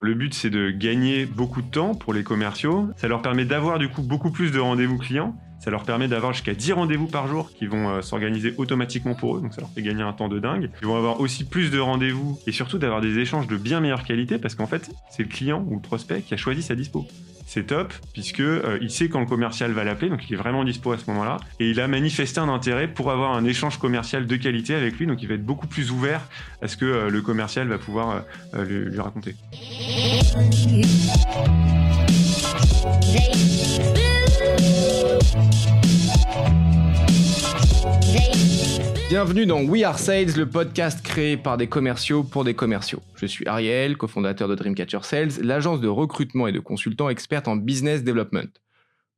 Le but, c'est de gagner beaucoup de temps pour les commerciaux. Ça leur permet d'avoir du coup beaucoup plus de rendez-vous clients. Ça leur permet d'avoir jusqu'à 10 rendez-vous par jour qui vont euh, s'organiser automatiquement pour eux, donc ça leur fait gagner un temps de dingue. Ils vont avoir aussi plus de rendez-vous et surtout d'avoir des échanges de bien meilleure qualité parce qu'en fait, c'est le client ou le prospect qui a choisi sa dispo. C'est top puisque euh, il sait quand le commercial va l'appeler, donc il est vraiment dispo à ce moment-là et il a manifesté un intérêt pour avoir un échange commercial de qualité avec lui, donc il va être beaucoup plus ouvert à ce que euh, le commercial va pouvoir lui, lui raconter. Bienvenue dans We Are Sales, le podcast créé par des commerciaux pour des commerciaux. Je suis Ariel, cofondateur de Dreamcatcher Sales, l'agence de recrutement et de consultants experte en business development.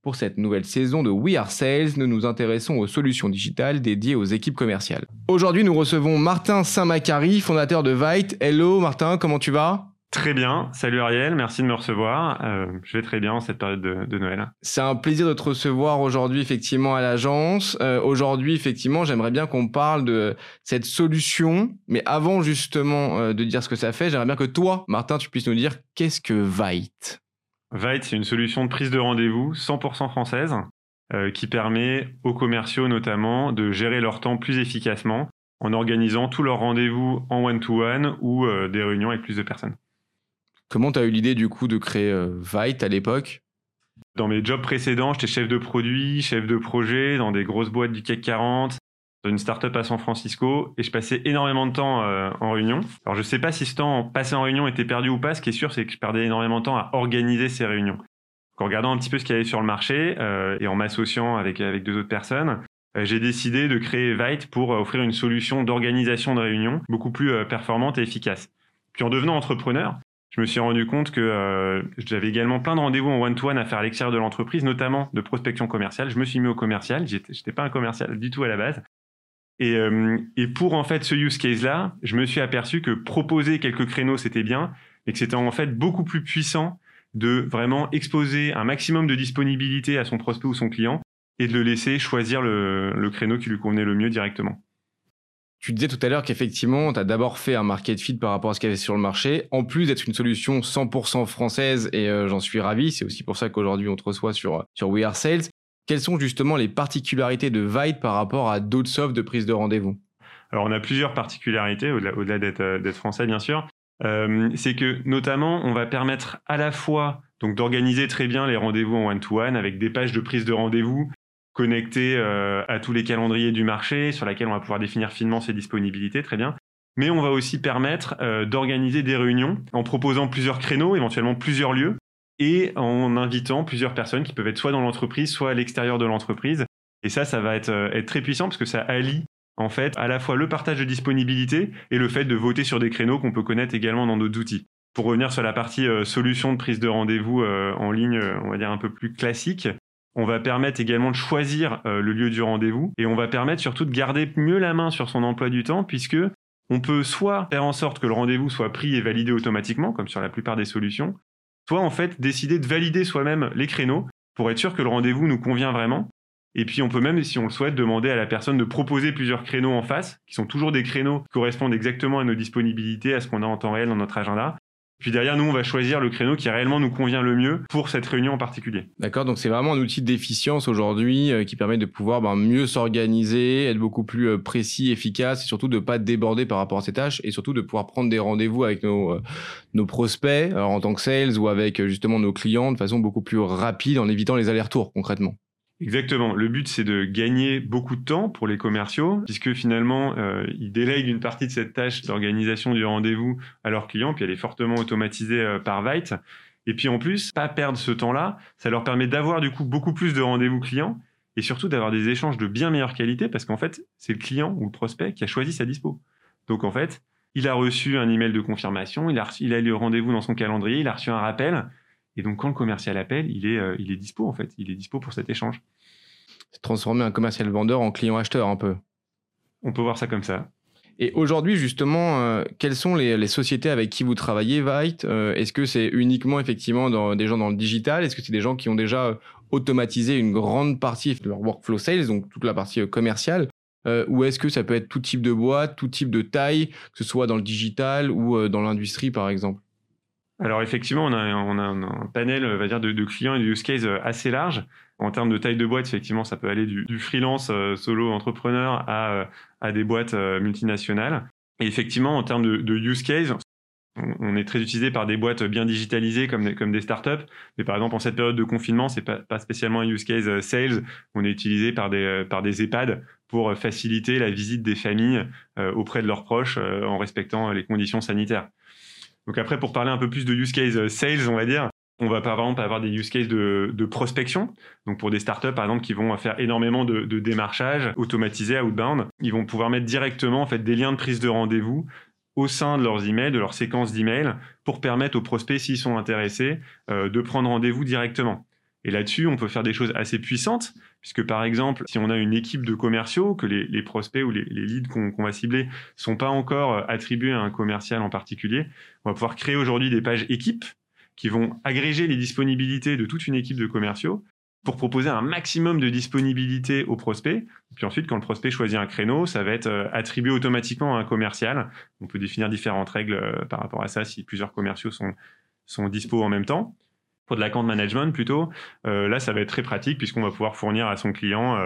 Pour cette nouvelle saison de We Are Sales, nous nous intéressons aux solutions digitales dédiées aux équipes commerciales. Aujourd'hui, nous recevons Martin Saint-Macary, fondateur de Vite. Hello Martin, comment tu vas? Très bien. Salut Ariel, merci de me recevoir. Euh, je vais très bien en cette période de, Noël. C'est un plaisir de te recevoir aujourd'hui effectivement à l'agence. Euh, aujourd'hui effectivement, j'aimerais bien qu'on parle de cette solution. Mais avant justement euh, de dire ce que ça fait, j'aimerais bien que toi, Martin, tu puisses nous dire qu'est-ce que Vite Vite, c'est une solution de prise de rendez-vous 100% française qui permet aux commerciaux notamment de gérer leur temps plus efficacement en organisant tous leurs rendez-vous en one-to-one -one ou des réunions avec plus de personnes. Comment tu as eu l'idée du coup de créer euh, Vite à l'époque? Dans mes jobs précédents, j'étais chef de produit, chef de projet dans des grosses boîtes du CAC 40, dans une start-up à San Francisco, et je passais énormément de temps euh, en réunion. Alors je sais pas si ce temps passé en réunion était perdu ou pas, ce qui est sûr c'est que je perdais énormément de temps à organiser ces réunions. en regardant un petit peu ce qu'il y avait sur le marché euh, et en m'associant avec, avec deux autres personnes, j'ai décidé de créer Vite pour offrir une solution d'organisation de réunions beaucoup plus performante et efficace. Puis en devenant entrepreneur, je me suis rendu compte que euh, j'avais également plein de rendez-vous en one-to-one à faire à l'extérieur de l'entreprise, notamment de prospection commerciale. Je me suis mis au commercial. J'étais pas un commercial du tout à la base. Et, euh, et pour en fait ce use case-là, je me suis aperçu que proposer quelques créneaux, c'était bien, mais que c'était en fait beaucoup plus puissant de vraiment exposer un maximum de disponibilité à son prospect ou son client et de le laisser choisir le, le créneau qui lui convenait le mieux directement. Tu disais tout à l'heure qu'effectivement, tu as d'abord fait un market fit par rapport à ce qu'il y avait sur le marché, en plus d'être une solution 100% française, et euh, j'en suis ravi, c'est aussi pour ça qu'aujourd'hui on te reçoit sur, sur We Are Sales. Quelles sont justement les particularités de Vite par rapport à d'autres softs de prise de rendez-vous? Alors on a plusieurs particularités, au-delà, euh, d'être, français bien sûr. Euh, c'est que notamment on va permettre à la fois donc d'organiser très bien les rendez-vous en one-to-one avec des pages de prise de rendez-vous connecté euh, à tous les calendriers du marché, sur laquelle on va pouvoir définir finement ses disponibilités, très bien. Mais on va aussi permettre euh, d'organiser des réunions en proposant plusieurs créneaux, éventuellement plusieurs lieux, et en invitant plusieurs personnes qui peuvent être soit dans l'entreprise, soit à l'extérieur de l'entreprise. Et ça, ça va être, euh, très puissant parce que ça allie en fait à la fois le partage de disponibilité et le fait de voter sur des créneaux qu'on peut connaître également dans d'autres outils. Pour revenir sur la partie solution de prise de rendez-vous en ligne, on va dire un peu plus classique, on va permettre également de choisir euh, le lieu du rendez-vous et on va permettre surtout de garder mieux la main sur son emploi du temps puisque on peut soit faire en sorte que le rendez-vous soit pris et validé automatiquement comme sur la plupart des solutions, soit en fait décider de valider soi-même les créneaux pour être sûr que le rendez-vous nous convient vraiment. Et puis on peut même, si on le souhaite, demander à la personne de proposer plusieurs créneaux en face, qui sont toujours des créneaux qui correspondent exactement à nos disponibilités, à ce qu'on a en temps réel dans notre agenda, puis derrière, nous, on va choisir le créneau qui réellement nous convient le mieux pour cette réunion en particulier. D'accord, donc c'est vraiment un outil d'efficience aujourd'hui euh, qui permet de pouvoir ben, mieux s'organiser, être beaucoup plus euh, précis, efficace et surtout de ne pas déborder par rapport à ces tâches et surtout de pouvoir prendre des rendez-vous avec nos, euh, nos prospects en tant que sales ou avec justement nos clients de façon beaucoup plus rapide en évitant les allers-retours concrètement. Exactement. Le but, c'est de gagner beaucoup de temps pour les commerciaux, puisque finalement, euh, ils délèguent une partie de cette tâche d'organisation du rendez-vous à leurs clients, puis elle est fortement automatisée euh, par Vite. Et puis en plus, pas perdre ce temps-là, ça leur permet d'avoir du coup beaucoup plus de rendez-vous clients et surtout d'avoir des échanges de bien meilleure qualité, parce qu'en fait, c'est le client ou le prospect qui a choisi sa dispo. Donc en fait, il a reçu un email de confirmation, il a, reçu, il a eu le rendez-vous dans son calendrier, il a reçu un rappel, et donc, quand le commercial appelle, il est, euh, il est dispo, en fait. Il est dispo pour cet échange. C'est transformer un commercial vendeur en client acheteur, un peu. On peut voir ça comme ça. Et aujourd'hui, justement, euh, quelles sont les, sociétés avec qui vous travaillez, Vite? Euh, Est-ce que c'est uniquement, effectivement, dans, des gens dans le digital? Est-ce que c'est des gens qui ont déjà automatisé une grande partie de leur workflow sales, donc toute la partie commerciale? Ou est-ce que ça peut être tout type de boîte, tout type de taille, que ce soit dans le digital ou dans l'industrie, par exemple? Alors effectivement, on a, un panel va dire, de, clients et de use case assez large. En termes de taille de boîte, effectivement, ça peut aller du, freelance solo entrepreneur à, à des boîtes multinationales. Et effectivement, en termes de, use case, on est très utilisé par des boîtes bien digitalisées comme des, startups. Mais par exemple, en cette période de confinement, c'est pas, pas spécialement un use case euh, sales. On est utilisé par des, euh, par des EHPAD pour faciliter la visite des familles euh, auprès de leurs proches en respectant les conditions sanitaires. Donc après, pour parler un peu plus de use case sales, on va dire, on va par exemple avoir des use cases de, de, prospection. Donc pour des startups, par exemple, qui vont faire énormément de, de démarchage automatisé outbound, ils vont pouvoir mettre directement en fait des liens de prise de rendez-vous au sein de leurs emails, de leur séquence d'emails, pour permettre aux prospects, s'ils sont intéressés, euh, de prendre rendez-vous directement. Et là-dessus, on peut faire des choses assez puissantes, puisque par exemple, si on a une équipe de commerciaux, que les, prospects ou les, leads qu'on va cibler sont pas encore attribués à un commercial en particulier, on va pouvoir créer aujourd'hui des pages équipes qui vont agréger les disponibilités de toute une équipe de commerciaux pour proposer un maximum de disponibilité au prospect. Puis ensuite, quand le prospect choisit un créneau, ça va être euh, attribué automatiquement à un commercial. On peut définir différentes règles euh, par rapport à ça si plusieurs commerciaux sont, sont dispo en même temps. Pour de l'account management plutôt, euh, là, ça va être très pratique puisqu'on va pouvoir fournir à son client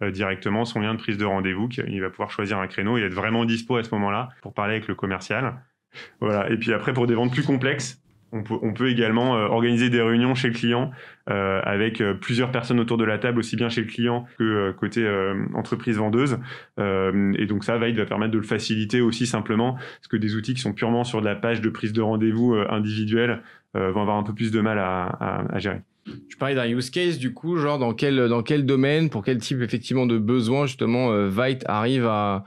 directement son lien de prise de rendez-vous. Il va pouvoir choisir un créneau et être vraiment dispo à ce moment-là pour parler avec le commercial. Voilà. Et puis après, pour des ventes plus complexes, on peut, également euh, organiser des réunions chez le client euh, avec euh, plusieurs personnes autour de la table, aussi bien chez le client que côté entreprise vendeuse. et donc ça, Vite va permettre de le faciliter aussi simplement, parce que des outils qui sont purement sur de la page de prise de rendez-vous individuelle vont avoir un peu plus de mal à, gérer. Tu parlais d'un use case, du coup, genre dans quel, dans quel domaine, pour quel type effectivement de besoin, justement, Vite arrive à,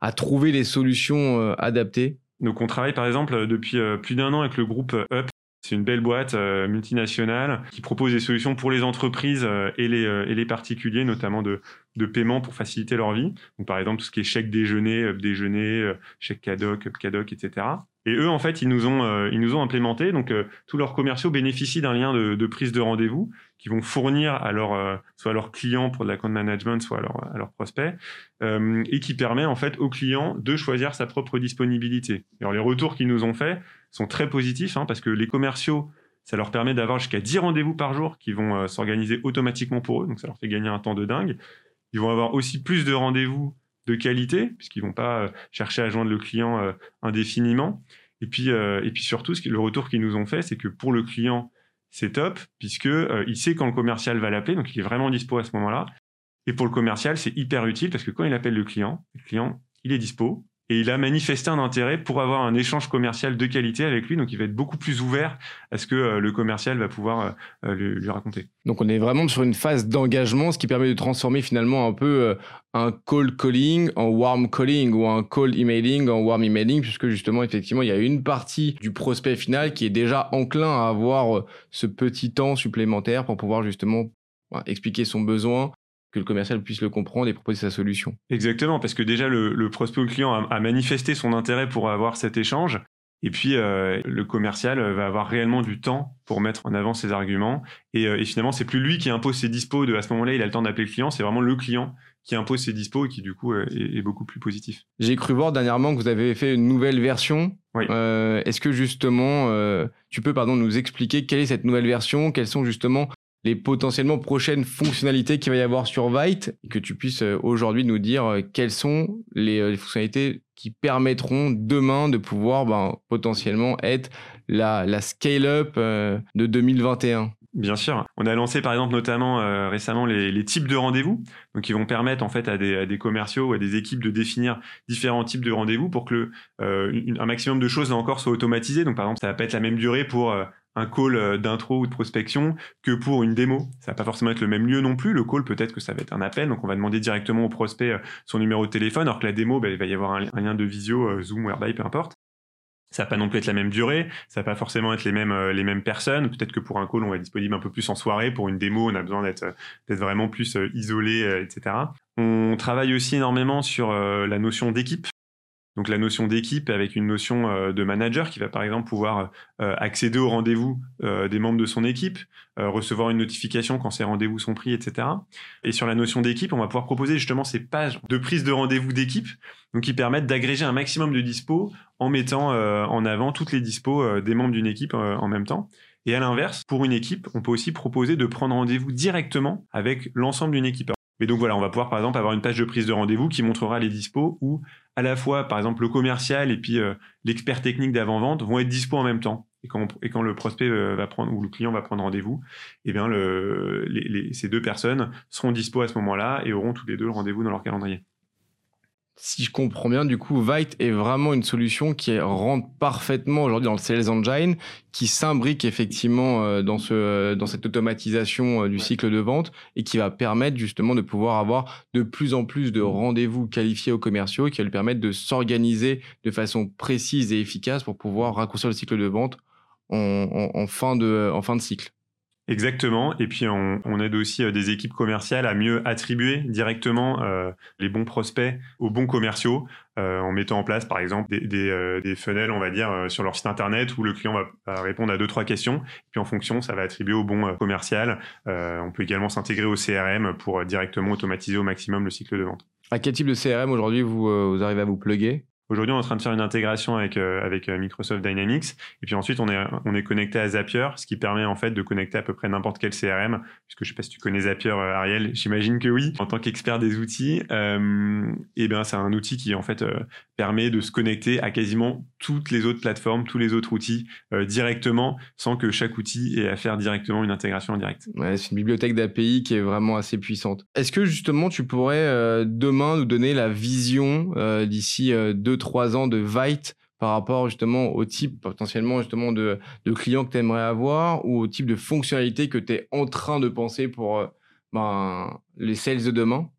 à trouver les solutions adaptées? Donc on travaille par exemple depuis euh, plus d'un an avec le groupe Up. C'est une belle boîte euh, multinationale qui propose des solutions pour les entreprises euh, et, les, particuliers, notamment de, paiement pour faciliter leur vie. Donc, par exemple, tout ce qui est chèque déjeuner, déjeuner, chèque cadoc, cadoc, etc. Et eux, en fait, ils nous ont, ils implémenté. Donc, tous leurs commerciaux bénéficient d'un lien de prise de rendez-vous qui vont fournir à leur, soit à leurs clients pour de la compte management, soit à, leurs prospects, euh, et qui permet en fait aux clients de choisir sa propre disponibilité. Alors les retours qu'ils nous ont faits sont très positifs hein, parce que les commerciaux, ça leur permet d'avoir jusqu'à 10 rendez-vous par jour qui vont euh, s'organiser automatiquement pour eux, donc ça leur fait gagner un temps de dingue. Ils vont avoir aussi plus de rendez-vous de qualité puisqu'ils vont pas euh, chercher à joindre le client indéfiniment. Et puis, et puis surtout, le retour qu'ils nous ont fait, c'est que pour le client, c'est top puisque il sait quand le commercial va l'appeler, donc il est vraiment dispo à ce moment-là. Et pour le commercial, c'est hyper utile parce que quand il appelle le client, le client, il est dispo et il a manifesté un intérêt pour avoir un échange commercial de qualité avec lui. Donc, il va être beaucoup plus ouvert à ce que euh, le commercial va pouvoir euh, euh, lui, raconter. Donc, on est vraiment sur une phase d'engagement, ce qui permet de transformer finalement un peu un call calling en warm calling ou un call emailing en warm emailing, puisque justement, effectivement, il y a une partie du prospect final qui est déjà enclin à avoir ce petit temps supplémentaire pour pouvoir justement expliquer son besoin, que le commercial puisse le comprendre et proposer sa solution. Exactement, parce que déjà le, prospect ou le client a, manifesté son intérêt pour avoir cet échange. Et puis, euh, le commercial va avoir réellement du temps pour mettre en avant ses arguments. Et, euh, et finalement, c'est plus lui qui impose ses dispos. De, à ce moment-là, il a le temps d'appeler le client. C'est vraiment le client qui impose ses dispos et qui, du coup, euh, est, beaucoup plus positif. J'ai cru voir dernièrement que vous avez fait une nouvelle version. Oui. Est-ce que justement, tu peux pardon, nous expliquer quelle est cette nouvelle version? Quels sont justement les potentiellement prochaines fonctionnalités qu'il va y avoir sur Vite, et que tu puisses euh, aujourd'hui nous dire euh, quelles sont euh, les, fonctionnalités qui permettront demain de pouvoir ben, potentiellement être la, la scale-up de 2021. Bien sûr. On a lancé par exemple notamment récemment les, types de rendez-vous, donc qui vont permettre en fait à des, commerciaux ou à des équipes de définir différents types de rendez-vous pour que le, un maximum de choses encore soient automatisées. Donc par exemple, ça va pas être la même durée pour un call euh, d'intro ou de prospection que pour une démo. Ça va pas forcément être le même lieu non plus. Le call, peut-être que ça va être un appel, donc on va demander directement au prospect euh, son numéro de téléphone, alors que la démo, bah, il va y avoir un, lien de visio, euh, Zoom, Whereby, peu importe. Ça va pas non plus être la même durée, ça va pas forcément être les mêmes les mêmes personnes. Peut-être que pour un call, on va être disponible un peu plus en soirée. Pour une démo, on a besoin d'être d'être vraiment plus isolé, etc. On travaille aussi énormément sur la notion d'équipe. Donc la notion d'équipe avec une notion euh, de manager qui va par exemple pouvoir euh, accéder aux rendez-vous euh, des membres de son équipe, recevoir une notification quand ces rendez-vous sont pris, etc. Et sur la notion d'équipe, on va pouvoir proposer justement ces pages de prise de rendez-vous d'équipe, donc qui permettent d'agréger un maximum de dispos en mettant en avant toutes les dispos des membres d'une équipe en même temps. Et à l'inverse, pour une équipe, on peut aussi proposer de prendre rendez-vous directement avec l'ensemble d'une équipe. Et donc voilà, on va pouvoir par exemple avoir une page de prise de rendez-vous qui montrera les dispos où à la fois par exemple le commercial et puis euh, l'expert technique d'avant-vente vont être dispo en même temps. Et quand, et quand le prospect euh, va prendre ou le client va prendre rendez-vous, eh bien ces deux personnes seront dispo à ce moment-là et auront tous les deux le rendez-vous dans leur calendrier si je comprends bien, du coup, Vite est vraiment une solution qui rentre parfaitement aujourd'hui dans le Sales Engine, qui s'imbrique effectivement euh, dans, ce, dans cette automatisation euh, du cycle de vente et qui va permettre justement de pouvoir avoir de plus en plus de rendez-vous qualifiés aux commerciaux qui va lui permettre de s'organiser de façon précise et efficace pour pouvoir raccourcir le cycle de vente en, fin, de, en fin de cycle. Exactement. Et puis on, aide aussi euh, des équipes commerciales à mieux attribuer directement euh, les bons prospects aux bons commerciaux euh, en mettant en place par exemple des, des, funnels, on va dire, sur leur site internet où le client va, répondre à deux trois questions. Puis en fonction, ça va attribuer au bon commercial. on peut également s'intégrer au CRM pour directement automatiser au maximum le cycle de vente. À quel type de CRM aujourd'hui vous, vous arrivez à vous plugger Aujourd'hui, on est en train de faire une intégration avec, euh, avec euh, Microsoft Dynamics. Et puis ensuite, on est, on est connecté à Zapier, ce qui permet en fait de connecter à peu près n'importe quel CRM. Puisque je sais pas si tu connais Zapier, euh, Ariel, j'imagine que oui. En tant qu'expert des outils, et eh ben c'est un outil qui en fait permet de se connecter à quasiment toutes les autres plateformes, tous les autres outils directement, sans que chaque outil ait à faire directement une intégration en direct. C'est une bibliothèque d'API qui est vraiment assez puissante. Est-ce que justement tu pourrais demain nous donner la vision d'ici deux 3 ans de Vite par rapport justement au type potentiellement justement de, de clients que tu aimerais avoir ou au type de fonctionnalité que tu es en train de penser pour euh, ben, les sales de demain?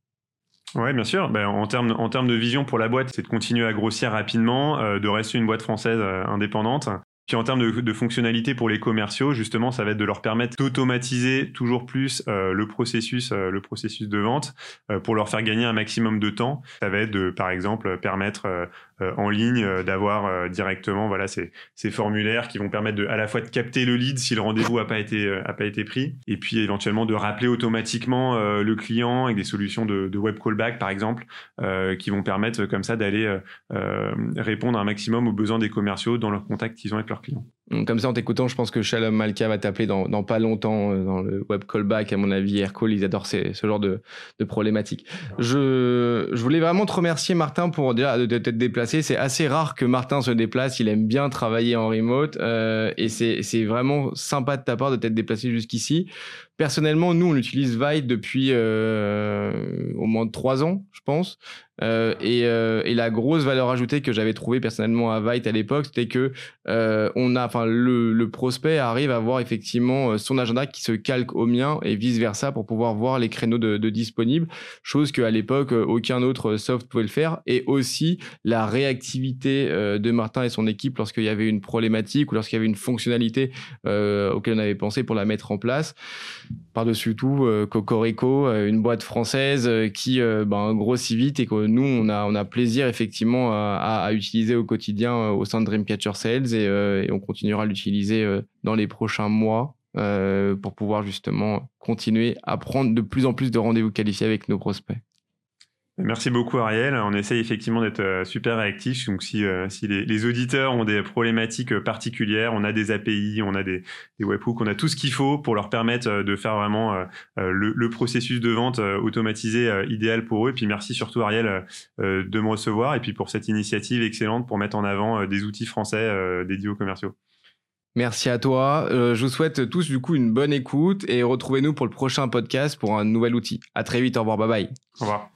Oui, bien sûr. Ben, en, termes, en termes de vision pour la boîte, c'est de continuer à grossir rapidement, euh, de rester une boîte française euh, indépendante puis en termes de, de fonctionnalités pour les commerciaux, justement, ça va être de leur permettre d'automatiser toujours plus euh, le processus, euh, le processus de vente, euh, pour leur faire gagner un maximum de temps. Ça va être de, par exemple, permettre en ligne d'avoir directement, voilà, ces, ces, formulaires qui vont permettre de, à la fois de capter le lead si le rendez-vous a pas été a pas été pris, et puis éventuellement de rappeler automatiquement le client avec des solutions de, de web callback, par exemple, qui vont permettre comme ça d'aller répondre un maximum aux besoins des commerciaux dans leurs contacts qu'ils ont avec leurs clients. Comme ça, en t'écoutant, je pense que Shalom Malka va t'appeler dans, dans, pas longtemps euh, dans le web callback. À mon avis, Aircall, ils adorent ce genre de, de problématiques. Je, je voulais vraiment te remercier, Martin, pour déjà de t'être déplacé. C'est assez rare que Martin se déplace. Il aime bien travailler en remote euh, et c'est vraiment sympa de ta part de t'être déplacé jusqu'ici. Personnellement, nous, on utilise Vite depuis euh, au moins trois ans, je pense. Euh, et, euh, et, la grosse valeur ajoutée que j'avais trouvée personnellement à Vite à l'époque, c'était que on a, le, prospect arrive à voir effectivement euh, son agenda qui se calque au mien et vice versa pour pouvoir voir les créneaux de, disponibles, chose qu'à l'époque euh, aucun autre soft pouvait le faire. Et aussi la réactivité de Martin et son équipe lorsqu'il y avait une problématique ou lorsqu'il y avait une fonctionnalité auquel on avait pensé pour la mettre en place par-dessus tout euh, Cocorico, euh, une boîte française euh, qui ben, grossit vite et que nous, on a, plaisir effectivement à, utiliser au quotidien au sein de Dreamcatcher Sales et, on continuera à l'utiliser dans les prochains mois pour pouvoir justement continuer à prendre de plus en plus de rendez-vous qualifiés avec nos prospects. Merci beaucoup Ariel. On essaye effectivement d'être euh, super réactif. Donc si, euh, si les, auditeurs ont des problématiques euh, particulières, on a des API, on a des webhooks, on a tout ce qu'il faut pour leur permettre de faire vraiment le, processus de vente automatisé idéal pour eux. Et puis merci surtout Ariel de me recevoir et puis pour cette initiative excellente pour mettre en avant des outils français dédiés aux commerciaux. Merci à toi. je vous souhaite tous du coup une bonne écoute et retrouvez-nous pour le prochain podcast pour un nouvel outil. À très vite. Au revoir. Bye bye. Au revoir.